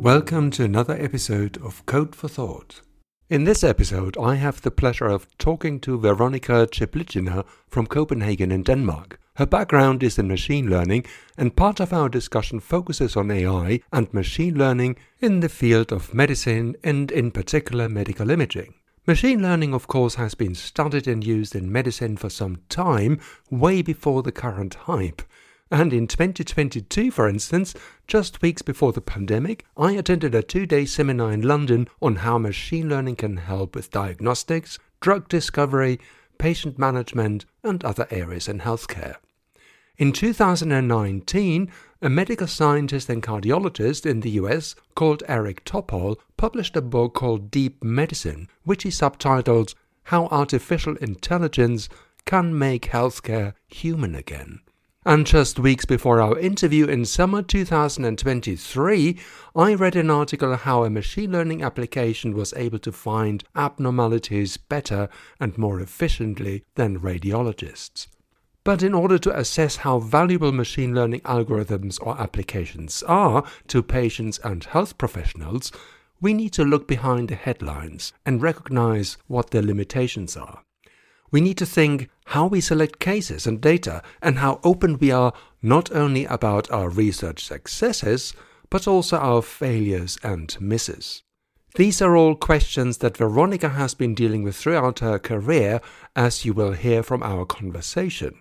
Welcome to another episode of Code for Thought. In this episode, I have the pleasure of talking to Veronika Cheplygina from Copenhagen in Denmark. Her background is in machine learning, and part of our discussion focuses on AI and machine learning in the field of medicine and, in particular, medical imaging. Machine learning, of course, has been studied and used in medicine for some time, way before the current hype. And in 2022, for instance, just weeks before the pandemic, I attended a two day seminar in London on how machine learning can help with diagnostics, drug discovery, patient management, and other areas in healthcare. In 2019, a medical scientist and cardiologist in the US called Eric Topol published a book called Deep Medicine, which he subtitled How Artificial Intelligence Can Make Healthcare Human Again. And just weeks before our interview in summer 2023, I read an article how a machine learning application was able to find abnormalities better and more efficiently than radiologists. But in order to assess how valuable machine learning algorithms or applications are to patients and health professionals, we need to look behind the headlines and recognize what their limitations are. We need to think how we select cases and data and how open we are not only about our research successes, but also our failures and misses. These are all questions that Veronika has been dealing with throughout her career, as you will hear from our conversation.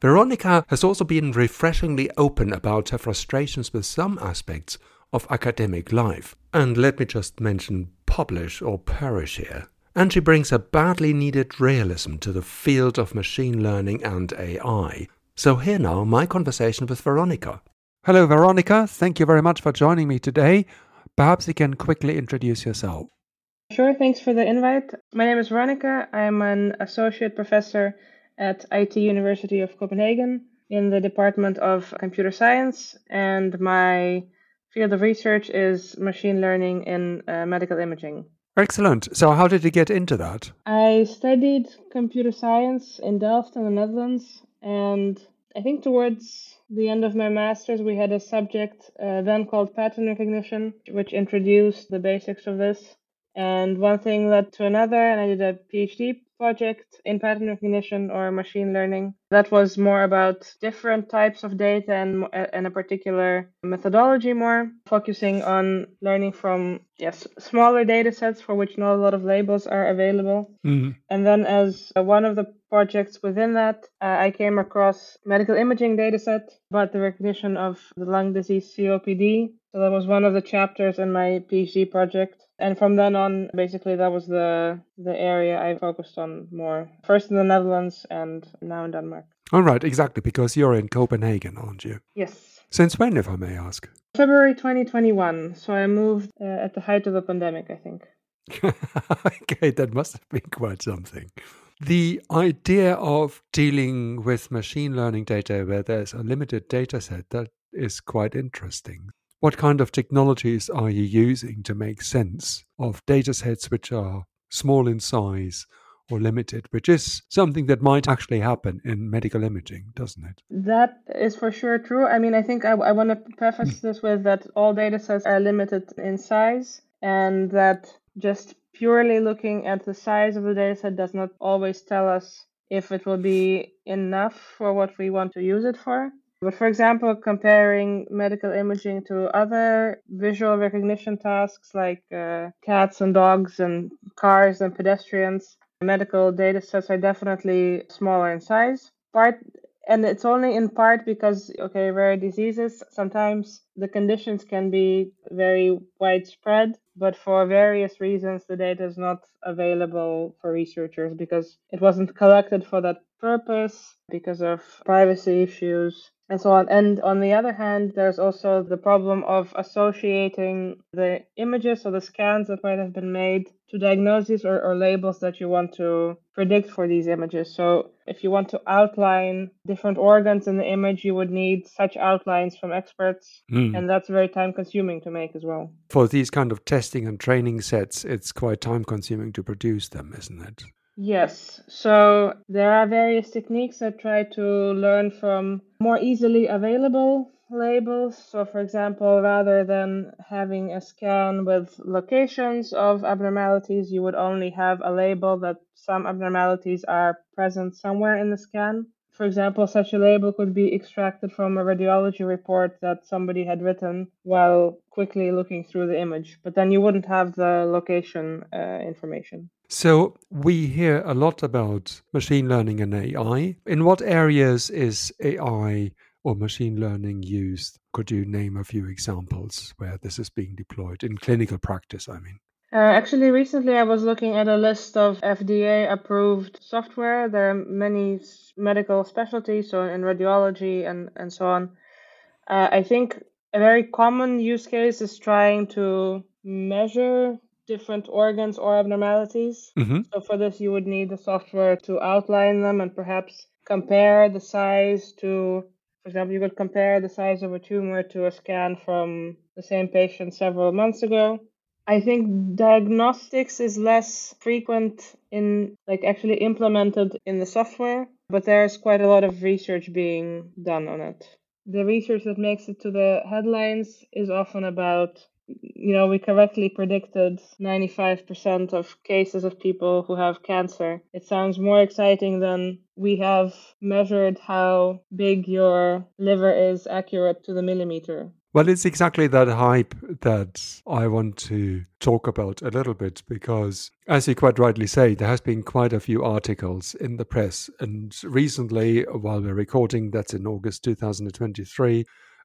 Veronika has also been refreshingly open about her frustrations with some aspects of academic life. And let me just mention publish or perish here and she brings a badly needed realism to the field of machine learning and AI. So, here now my conversation with Veronika. Hello, Veronika. Thank you very much for joining me today. Perhaps you can quickly introduce yourself. Sure, thanks for the invite. My name is Veronika. I'm an associate professor at IT University of Copenhagen in the Department of Computer Science, and my field of research is machine learning in uh, medical imaging. Excellent. So, how did you get into that? I studied computer science in Delft in the Netherlands, and I think towards the end of my master's, we had a subject uh, then called pattern recognition, which introduced the basics of this. And one thing led to another, and I did a PhD project in pattern recognition or machine learning. That was more about different types of data and, and a particular methodology, more focusing on learning from yes smaller data sets for which not a lot of labels are available. Mm-hmm. And then as one of the projects within that, uh, I came across medical imaging data set about the recognition of the lung disease COPD. So that was one of the chapters in my PhD project and from then on basically that was the the area i focused on more. First in the netherlands and now in denmark. All right exactly because you're in copenhagen aren't you? Yes. Since when if i may ask? February 2021 so i moved uh, at the height of the pandemic i think. Okay that must have been quite something. The idea of dealing with machine learning data where there's a limited data set that is quite interesting what kind of technologies are you using to make sense of data sets which are small in size or limited, which is something that might actually happen in medical imaging, doesn't it? That is for sure true. I mean, I think I, I want to preface this with that all data sets are limited in size and that just purely looking at the size of the data set does not always tell us if it will be enough for what we want to use it for. But for example, comparing medical imaging to other visual recognition tasks like uh, cats and dogs and cars and pedestrians, medical data sets are definitely smaller in size. Part and it's only in part because okay, rare diseases sometimes the conditions can be very widespread, but for various reasons the data is not available for researchers because it wasn't collected for that purpose because of privacy issues and so on. And on the other hand, there's also the problem of associating the images or the scans that might have been made to diagnoses or, or, labels that you want to predict for these images. So if you want to outline different organs in the image, you would need such outlines from experts. Mm. And that's very time consuming to make as well. For these kind of testing and training sets, it's quite time consuming to produce them, isn't it? Yes, so there are various techniques that try to learn from more easily available labels. So, for example, rather than having a scan with locations of abnormalities, you would only have a label that some abnormalities are present somewhere in the scan. For example, such a label could be extracted from a radiology report that somebody had written while quickly looking through the image, but then you wouldn't have the location uh, information. So, we hear a lot about machine learning and AI. In what areas is AI or machine learning used? Could you name a few examples where this is being deployed in clinical practice? I mean. Uh, actually, recently I was looking at a list of FDA approved software. There are many medical specialties, so in radiology and, and so on. Uh, I think a very common use case is trying to measure different organs or abnormalities. Mm-hmm. So, for this, you would need the software to outline them and perhaps compare the size to, for example, you could compare the size of a tumor to a scan from the same patient several months ago I think diagnostics is less frequent in like actually implemented in the software, but there's quite a lot of research being done on it. The research that makes it to the headlines is often about you know, we correctly predicted 95% of cases of people who have cancer. It sounds more exciting than we have measured how big your liver is accurate to the millimeter. Well, it's exactly that hype that I want to talk about a little bit because, as you quite rightly say, there has been quite a few articles in the press. And recently, while we're recording, that's in August 2023,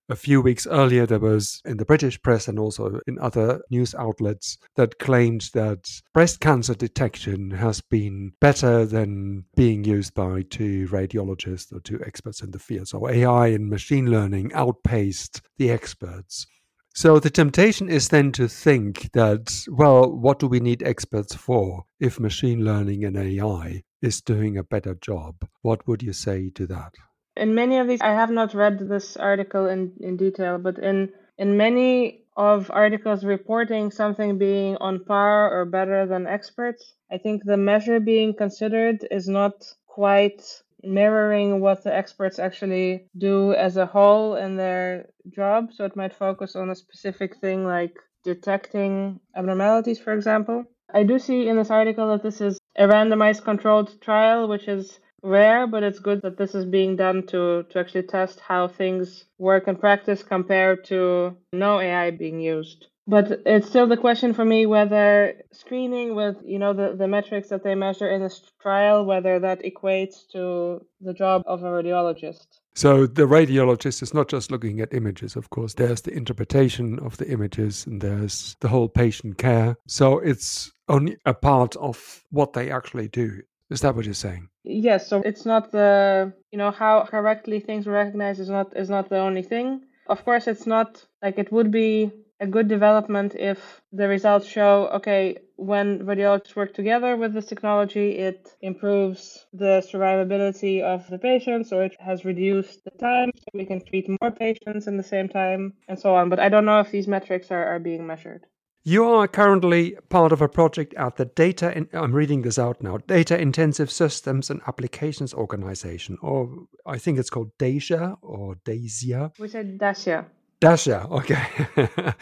a few weeks earlier, there was in the British press and also in other news outlets that claimed that breast cancer detection has been better than being used by two radiologists or two experts in the field. So AI and machine learning outpaced the experts. So the temptation is then to think that, well, what do we need experts for if machine learning and AI is doing a better job? What would you say to that? In many of these, I have not read this article in, in detail, but in, in many of articles reporting something being on par or better than experts, I think the measure being considered is not quite mirroring what the experts actually do as a whole in their job. So it might focus on a specific thing like detecting abnormalities, for example. I do see in this article that this is a randomized controlled trial, which is rare, but it's good that this is being done to, to actually test how things work in practice compared to no AI being used. But it's still the question for me whether screening with you know the, the metrics that they measure in this trial, whether that equates to the job of a radiologist. So the radiologist is not just looking at images, of course. There's the interpretation of the images and there's the whole patient care. So it's only a part of what they actually do. Is that what you're saying? Yes. So it's not the you know how correctly things were recognized is not is not the only thing. Of course, it's not like it would be a good development if the results show okay when radiologists work together with this technology it improves the survivability of the patients or it has reduced the time so we can treat more patients in the same time and so on but i don't know if these metrics are, are being measured you are currently part of a project at the Data, in, I'm reading this out now, Data Intensive Systems and Applications Organization, or I think it's called DASYA or DASYA. We said DASYA. Dasha, okay.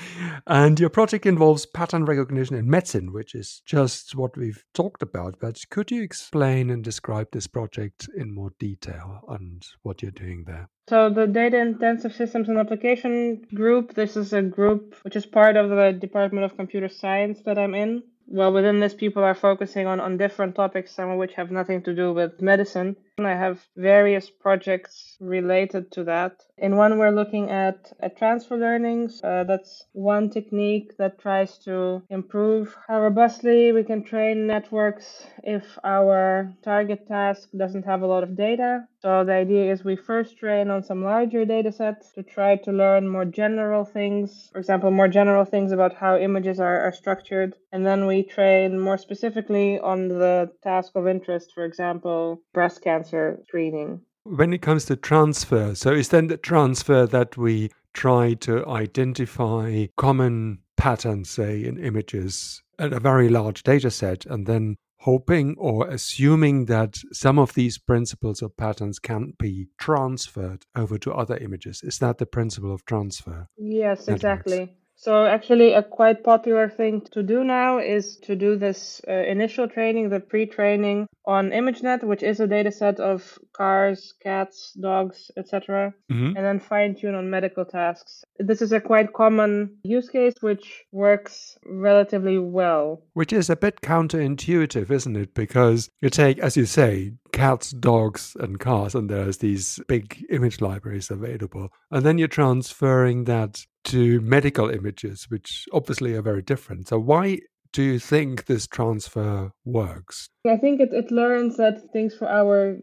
and your project involves pattern recognition in medicine, which is just what we've talked about. But could you explain and describe this project in more detail and what you're doing there? So, the Data Intensive Systems and Application Group, this is a group which is part of the Department of Computer Science that I'm in well, within this, people are focusing on, on different topics, some of which have nothing to do with medicine. And I have various projects related to that. In one, we're looking at, at transfer learnings. Uh, that's one technique that tries to improve how robustly we can train networks if our target task doesn't have a lot of data. So the idea is we first train on some larger data sets to try to learn more general things, for example, more general things about how images are, are structured. And then we train more specifically on the task of interest, for example, breast cancer screening. When it comes to transfer, so is then the transfer that we try to identify common patterns, say, in images at a very large data set, and then hoping or assuming that some of these principles or patterns can be transferred over to other images. Is that the principle of transfer? Yes, networks? exactly. So, actually, a quite popular thing to do now is to do this uh, initial training, the pre training on ImageNet, which is a data set of cars, cats, dogs, etc., mm-hmm. and then fine tune on medical tasks. This is a quite common use case which works relatively well. Which is a bit counterintuitive, isn't it? Because you take, as you say, cats, dogs, and cars, and there's these big image libraries available. And then you're transferring that to medical images, which obviously are very different. So, why do you think this transfer works? I think it, it learns that things for our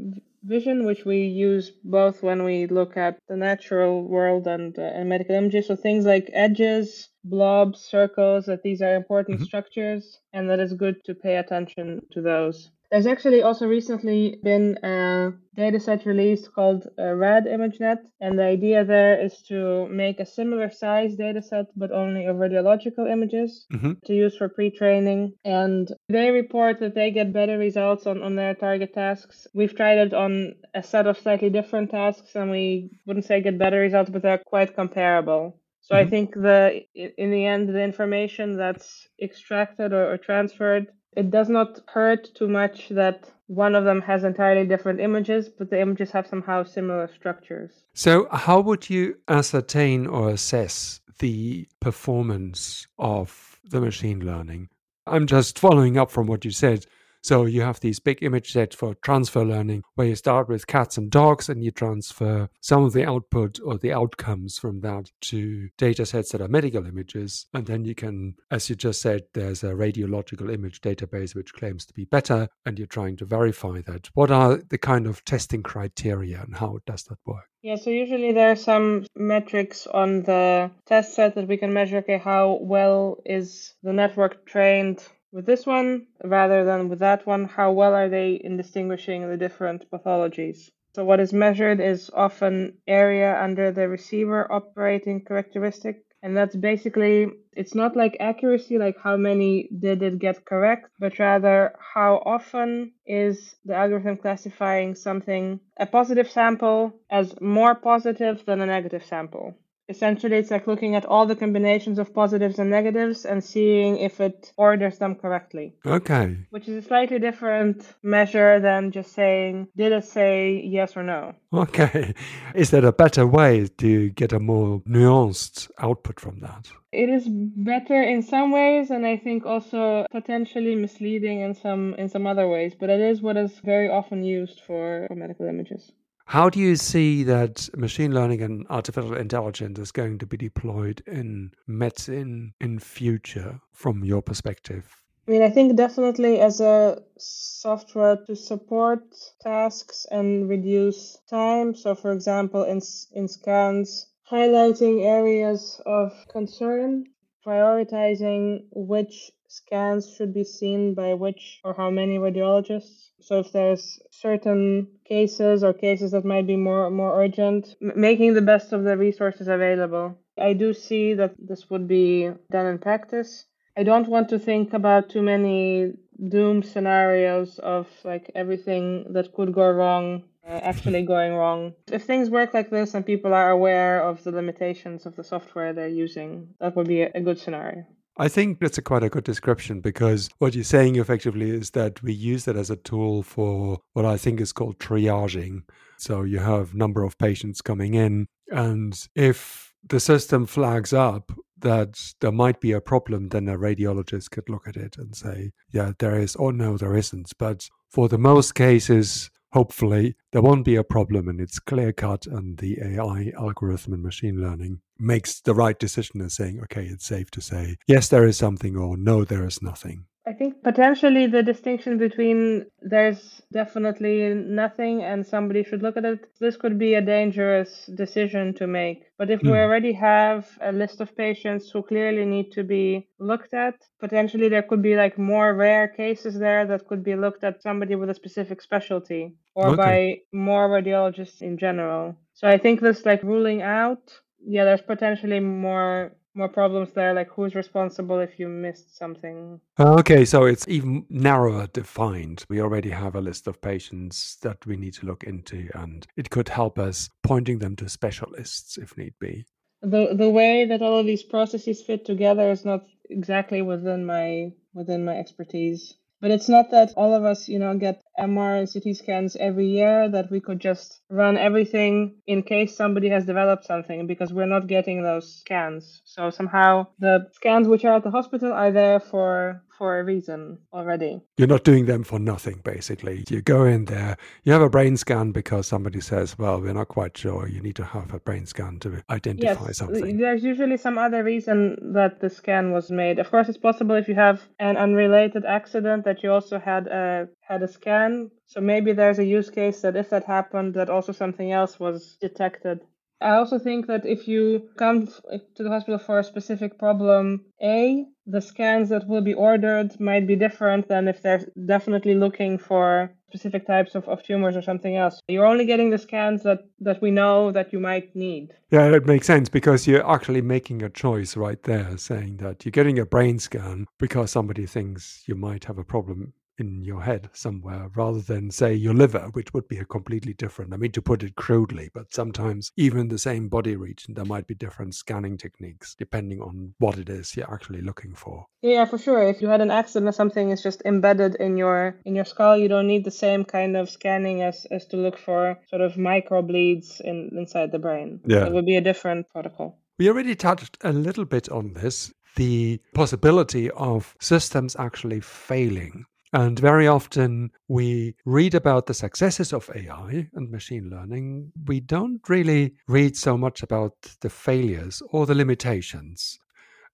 vision, which we use both when we look at the natural world and, uh, and medical images. So things like edges, blobs, circles, that these are important mm-hmm. structures, and that it's good to pay attention to those. There's actually also recently been a dataset released called uh, RadImageNet, and the idea there is to make a similar size dataset but only of radiological images mm-hmm. to use for pre training. And they report that they get better results on, on their target tasks. We've tried it on a set of slightly different tasks, and we wouldn't say get better results, but they're quite comparable. So mm-hmm. I think the in the end the information that's extracted or, or transferred it does not hurt too much that one of them has entirely different images, but the images have somehow similar structures. So, how would you ascertain or assess the performance of the machine learning? I'm just following up from what you said. So you have these big image sets for transfer learning where you start with cats and dogs and you transfer some of the output or the outcomes from that to data sets that are medical images. And then you can, as you just said, there's a radiological image database which claims to be better and you're trying to verify that. What are the kind of testing criteria and how does that work? Yeah, so usually there are some metrics on the test set that we can measure. Okay, how well is the network trained with this one rather than with that one? How well are they in distinguishing the different pathologies? So what is measured is often area under the receiver operating characteristic. And that's basically, it's not like accuracy, like how many did it get correct, but rather how often is the algorithm classifying something, a positive sample, as more positive than a negative sample essentially it's like looking at all the combinations of positives and negatives and seeing if it orders them correctly. Okay. Which is a slightly different measure than just saying did it say yes or no? Okay. Is there a better way to get a more nuanced output from that? It is better in some ways and i think also potentially misleading in some in some other ways but it is what is very often used for, for medical images how do you see that machine learning and artificial intelligence is going to be deployed in medicine in future from your perspective? I mean, I think definitely as a software to support tasks and reduce time. So, for example, in, in scans, highlighting areas of concern, prioritizing which scans should be seen by which or how many radiologists. So if there's certain cases or cases that might be more more urgent, m- making the best of the resources available. I do see that this would be done in practice. I don't want to think about too many doom scenarios of like everything that could go wrong uh, actually going wrong. If things work like this and people are aware of the limitations of the software they're using, that would be a, a good scenario. I think that's a quite a good description because what you're saying effectively is that we use that as a tool for what I think is called triaging. So you have number of patients coming in, and if the system flags up that there might be a problem, then a radiologist could look at it and say, yeah, there is, or no, there isn't. But for the most cases, hopefully there won't be a problem and it's clear cut and the AI algorithm and machine learning makes the right decision and saying, okay, it's safe to say, yes, there is something or no, there is nothing. I think potentially the distinction between there's definitely nothing and somebody should look at it, this could be a dangerous decision to make. But if mm. we hmm. already have a list of patients who clearly need to be looked at, potentially there could be like more rare cases there that could be looked at somebody with a specific specialty or okay. by more radiologists in general. So I think this like ruling out, yeah, there's potentially more more problems there, like who's responsible if you missed something. Okay, so it's even narrower defined. We already have a list of patients that we need to look into, and it could help us pointing them to specialists if need be. The the way that all of these processes fit together is not exactly within my within my expertise. But it's not that all of us, you know, get MR and CT scans every year that we could just run everything in case somebody has developed something because we're not getting those scans. So somehow the scans which are at the hospital are there for for a reason already. You're not doing them for nothing basically. You go in there, you have a brain scan because somebody says, "Well, we're not quite sure. You need to have a brain scan to identify yes, something." There's usually some other reason that the scan was made. Of course, it's possible if you have an unrelated accident that you also had a had a scan. So maybe there's a use case that if that happened, that also something else was detected. I also think that if you come to the hospital for a specific problem A, the scans that will be ordered might be different than if they're definitely looking for specific types of, of tumors or something else. You're only getting the scans that, that we know that you might need. Yeah, it makes sense because you're actually making a choice right there, saying that you're getting a brain scan because somebody thinks you might have a problem in your head somewhere rather than say your liver which would be a completely different i mean to put it crudely but sometimes even the same body region there might be different scanning techniques depending on what it is you're actually looking for. Yeah for sure. If you had an accident or something is just embedded in your in your skull. You don't need the same kind of scanning as as to look for sort of micro bleeds in inside the brain. Yeah. It would be a different protocol. We already touched a little bit on this the possibility of systems actually failing and very often we read about the successes of AI and machine learning. We don't really read so much about the failures or the limitations.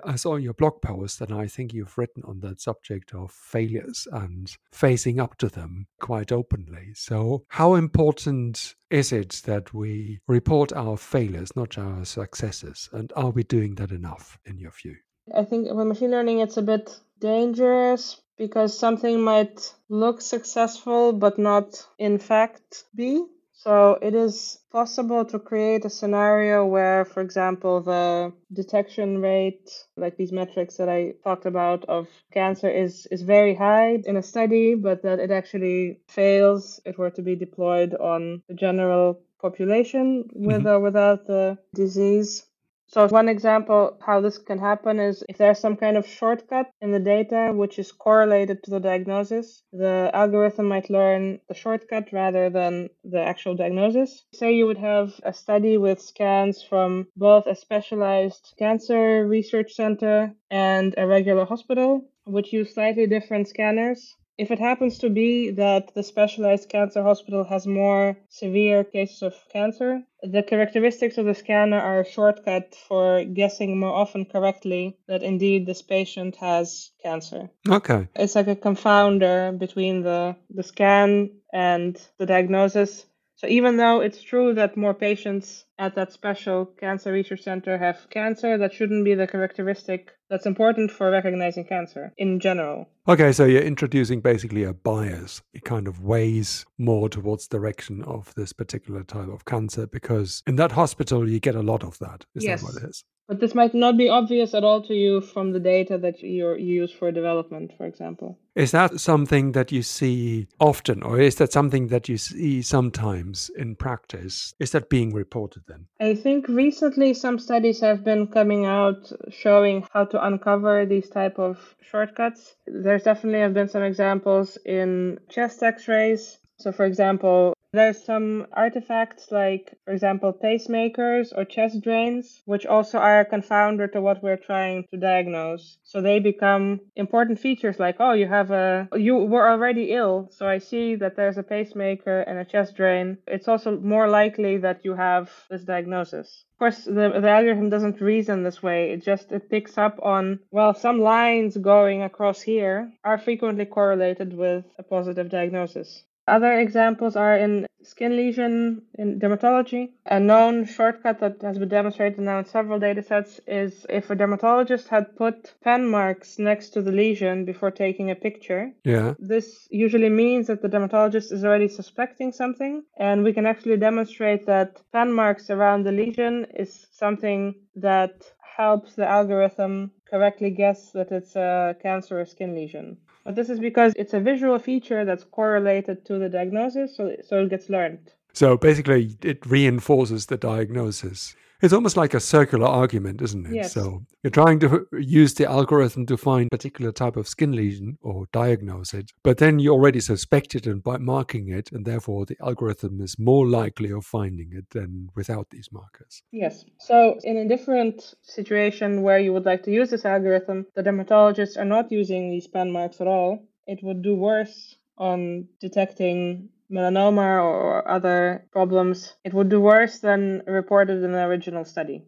I saw your blog post, and I think you've written on that subject of failures and facing up to them quite openly. So, how important is it that we report our failures, not our successes? And are we doing that enough, in your view? I think with machine learning, it's a bit dangerous because something might look successful but not in fact be. So it is possible to create a scenario where, for example, the detection rate, like these metrics that I talked about of cancer, is, is very high in a study, but that it actually fails if it were to be deployed on the general population with mm-hmm. or without the disease. So one example how this can happen is if there's some kind of shortcut in the data which is correlated to the diagnosis, the algorithm might learn the shortcut rather than the actual diagnosis. Say you would have a study with scans from both a specialized cancer research center and a regular hospital, which use slightly different scanners. If it happens to be that the specialized cancer hospital has more severe cases of cancer, the characteristics of the scanner are a shortcut for guessing more often correctly that indeed this patient has cancer. Okay. It's like a confounder between the, the scan and the diagnosis. So even though it's true that more patients at that special cancer research center have cancer, that shouldn't be the characteristic that's important for recognizing cancer in general. Okay, so you're introducing basically a bias. It kind of weighs more towards direction of this particular type of cancer because in that hospital you get a lot of that. Is yes. that what it is? But this might not be obvious at all to you from the data that you use for development, for example. Is that something that you see often, or is that something that you see sometimes in practice? Is that being reported I think recently some studies have been coming out showing how to uncover these type of shortcuts. There's definitely have been some examples in chest X-rays. So, for example, there's some artifacts like, for example, pacemakers or chest drains, which also are a confounder to what we're trying to diagnose. So they become important features like, oh, you have a, you were already ill. So I see that there's a pacemaker and a chest drain. It's also more likely that you have this diagnosis. Of course, the, the algorithm doesn't reason this way. It just it picks up on well, some lines going across here are frequently correlated with a positive diagnosis. Other examples are in skin lesion in dermatology. A known shortcut that has been demonstrated now in several datasets is if a dermatologist had put pen marks next to the lesion before taking a picture. Yeah. This usually means that the dermatologist is already suspecting something, and we can actually demonstrate that pen marks around the lesion is something that helps the algorithm correctly guess that it's a cancer or skin lesion. But this is because it's a visual feature that's correlated to the diagnosis, so, so it gets learned. So basically, it reinforces the diagnosis. It's almost like a circular argument, isn't it? Yes. So you're trying to use the algorithm to find a particular type of skin lesion or diagnose it, but then you already suspect it and by marking it, and therefore the algorithm is more likely of finding it than without these markers. Yes. So in a different situation where you would like to use this algorithm, the dermatologists are not using these pen marks at all. It would do worse on detecting melanoma or other problems, it would do worse than reported in the original study.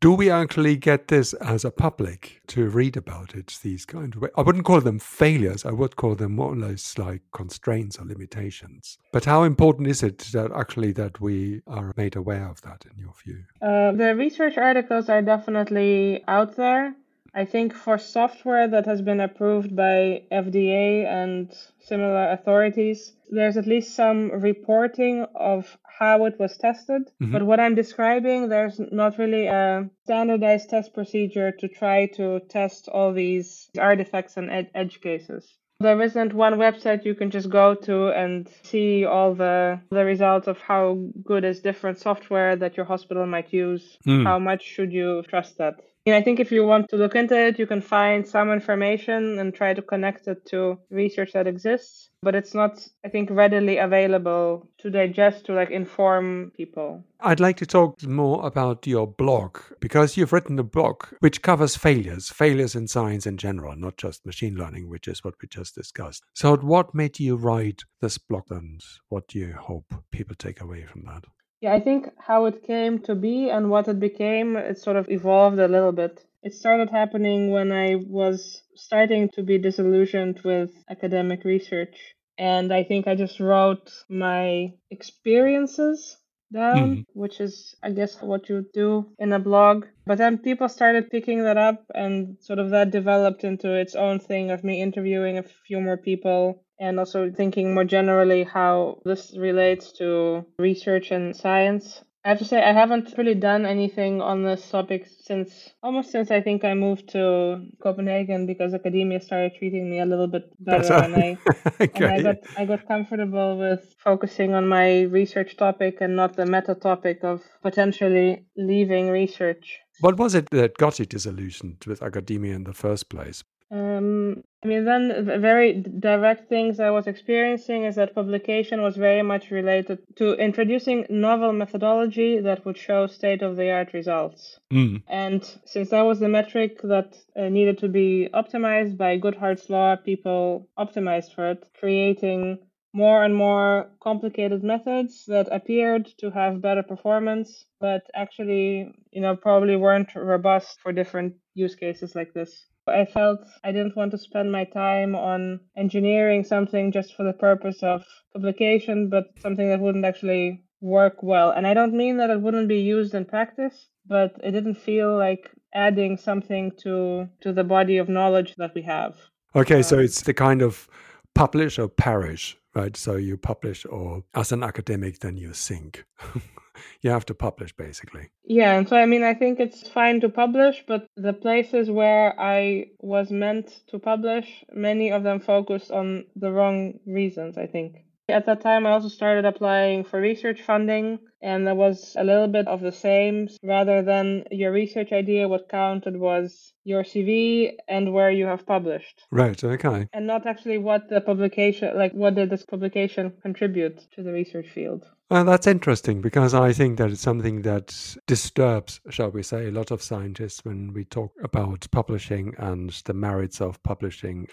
Do we actually get this as a public to read about it? These kind of, I wouldn't call them failures. I would call them more or less like constraints or limitations. But how important is it that actually that we are made aware of that in your view? Uh, the research articles are definitely out there. I think for software that has been approved by FDA and similar authorities, there's at least some reporting of how it was tested. Mm-hmm. But what I'm describing, there's not really a standardized test procedure to try to test all these artifacts and ed- edge cases. There isn't one website you can just go to and see all the the results of how good is different software that your hospital might use. Mm. How much should you trust that? I think if you want to look into it, you can find some information and try to connect it to research that exists, but it's not, I think, readily available to digest to like inform people. I'd like to talk more about your blog because you've written a blog which covers failures, failures in science in general, not just machine learning, which is what we just discussed. So, what made you write this blog and what do you hope people take away from that? Yeah, I think how it came to be and what it became, it sort of evolved a little bit. It started happening when I was starting to be disillusioned with academic research. And I think I just wrote my experiences down, mm. which is, I guess, what you do in a blog. But then people started picking that up, and sort of that developed into its own thing of me interviewing a few more people and also thinking more generally how this relates to research and science. I have to say I haven't really done anything on this topic since almost since I think I moved to Copenhagen because academia started treating me a little bit better and I, okay. and I got I got comfortable with focusing on my research topic and not the meta topic of potentially leaving research. What was it that got you disillusioned with academia in the first place? Um, I mean, then very direct things I was experiencing is that publication was very much related to introducing novel methodology that would show state of the art results. Mm. And since that was the metric that uh, needed to be optimized by Goodhart's law, people optimized for it, creating more and more complicated methods that appeared to have better performance, but actually, you know, probably weren't robust for different use cases like this. I felt I didn't want to spend my time on engineering something just for the purpose of publication, but something that wouldn't actually work well. And I don't mean that it wouldn't be used in practice, but it didn't feel like adding something to to the body of knowledge that we have. Okay, um, so it's the kind of publish or perish, right? So you publish, or as an academic, then you sink. you have to publish basically. Yeah, and so I mean, I think it's fine to publish, but the places where I was meant to publish, many of them focused on the wrong reasons, I think. At that time, I also started applying for research funding, and there was a little bit of the same. Rather than your research idea, what counted was your CV and where you have published. Right, okay. And not actually what the publication, like what did this publication contribute to the research field. Well, that's interesting because I think that it's something that disturbs, shall we say, a lot of scientists when we talk about publishing and the merits of publishing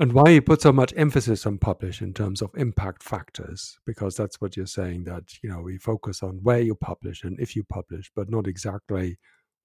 and why you put so much emphasis on publish in terms of impact factors because that's what you're saying that you know we focus on where you publish and if you publish but not exactly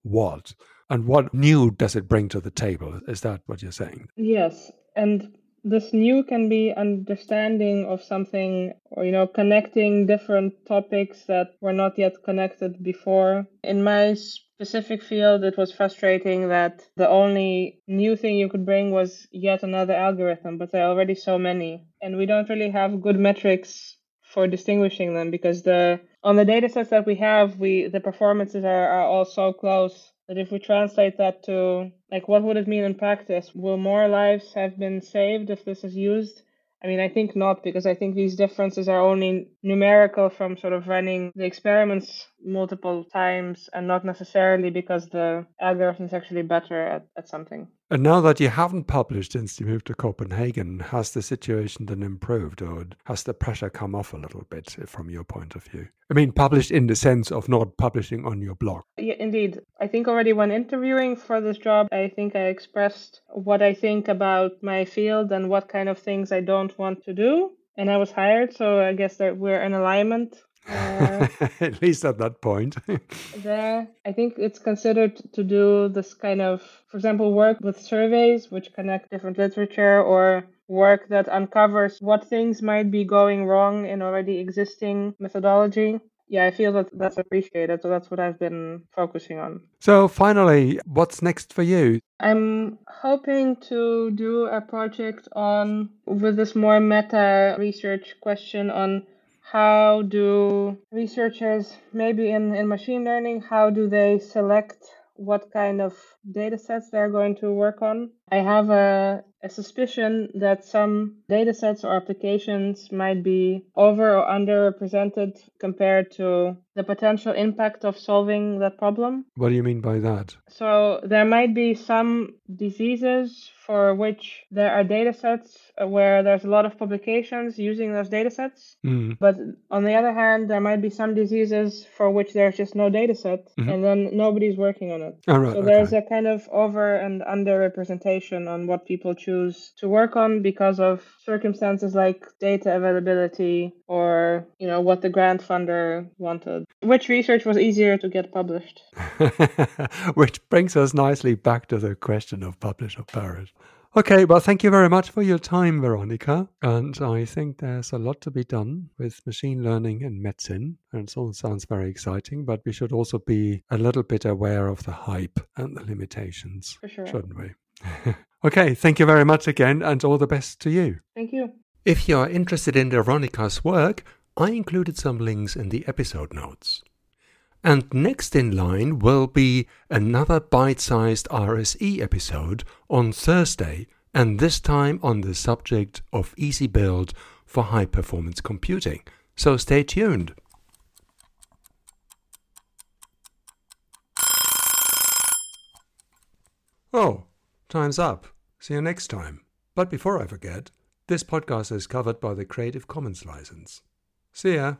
what. And what new. does it bring to the table? Is that what you're saying? Yes and this new can be understanding of something or, you know, connecting different topics that were not yet connected before. In my specific field, it was frustrating that the only new thing you could bring was yet another algorithm, but there are already so many. And we don't really have good metrics for distinguishing them because the on the data sets that we have, we the performances are, are all so close that if we translate that to like what would it mean in practice? Will more lives have been saved if this is used? I mean, I think not because I think these differences are only numerical from sort of running the experiments multiple times and not necessarily because the algorithm is actually better at, at something. And now that you haven't published since you moved to Copenhagen, has the situation then improved or has the pressure come off a little bit from your point of view? I mean, published in the sense of not publishing on your blog. Yeah, indeed. I think already when interviewing for this job, I think I expressed what I think about my field and what kind of things I don't want to do. And I was hired, so I guess that we're in alignment uh, at least at that point. there, I think it's considered to do this kind of, for example, work with surveys which connect different literature or work that uncovers what things might be going wrong in already existing methodology. Yeah, I feel that that's appreciated. So that's what I've been focusing on. So, finally, what's next for you? I'm hoping to do a project on, with this more meta research question on how do researchers, maybe in, in machine learning, how do they select what kind of data sets they're going to work on? I have a, a suspicion that some data sets or applications might be over or underrepresented compared to the potential impact of solving that problem. What do you mean by that? So, there might be some diseases for which there are data sets where there's a lot of publications using those data sets. Mm. But on the other hand, there might be some diseases for which there's just no data set mm-hmm. and then nobody's working on it. Oh, right, so there's a kind of over and under representation on what people choose to work on because of circumstances like data availability or, you know, what the grant funder wanted. Which research was easier to get published? Which brings us nicely back to the question of publish or perish. Okay, well, thank you very much for your time, Veronika. And I think there's a lot to be done with machine learning in medicine. And it all sounds very exciting, but we should also be a little bit aware of the hype and the limitations, sure. shouldn't we? okay, thank you very much again, and all the best to you. Thank you. If you're interested in Veronika's work, I included some links in the episode notes. And next in line will be another bite sized RSE episode on Thursday, and this time on the subject of EasyBuild for high performance computing. So stay tuned. Oh, time's up. See you next time. But before I forget, this podcast is covered by the Creative Commons license. See ya.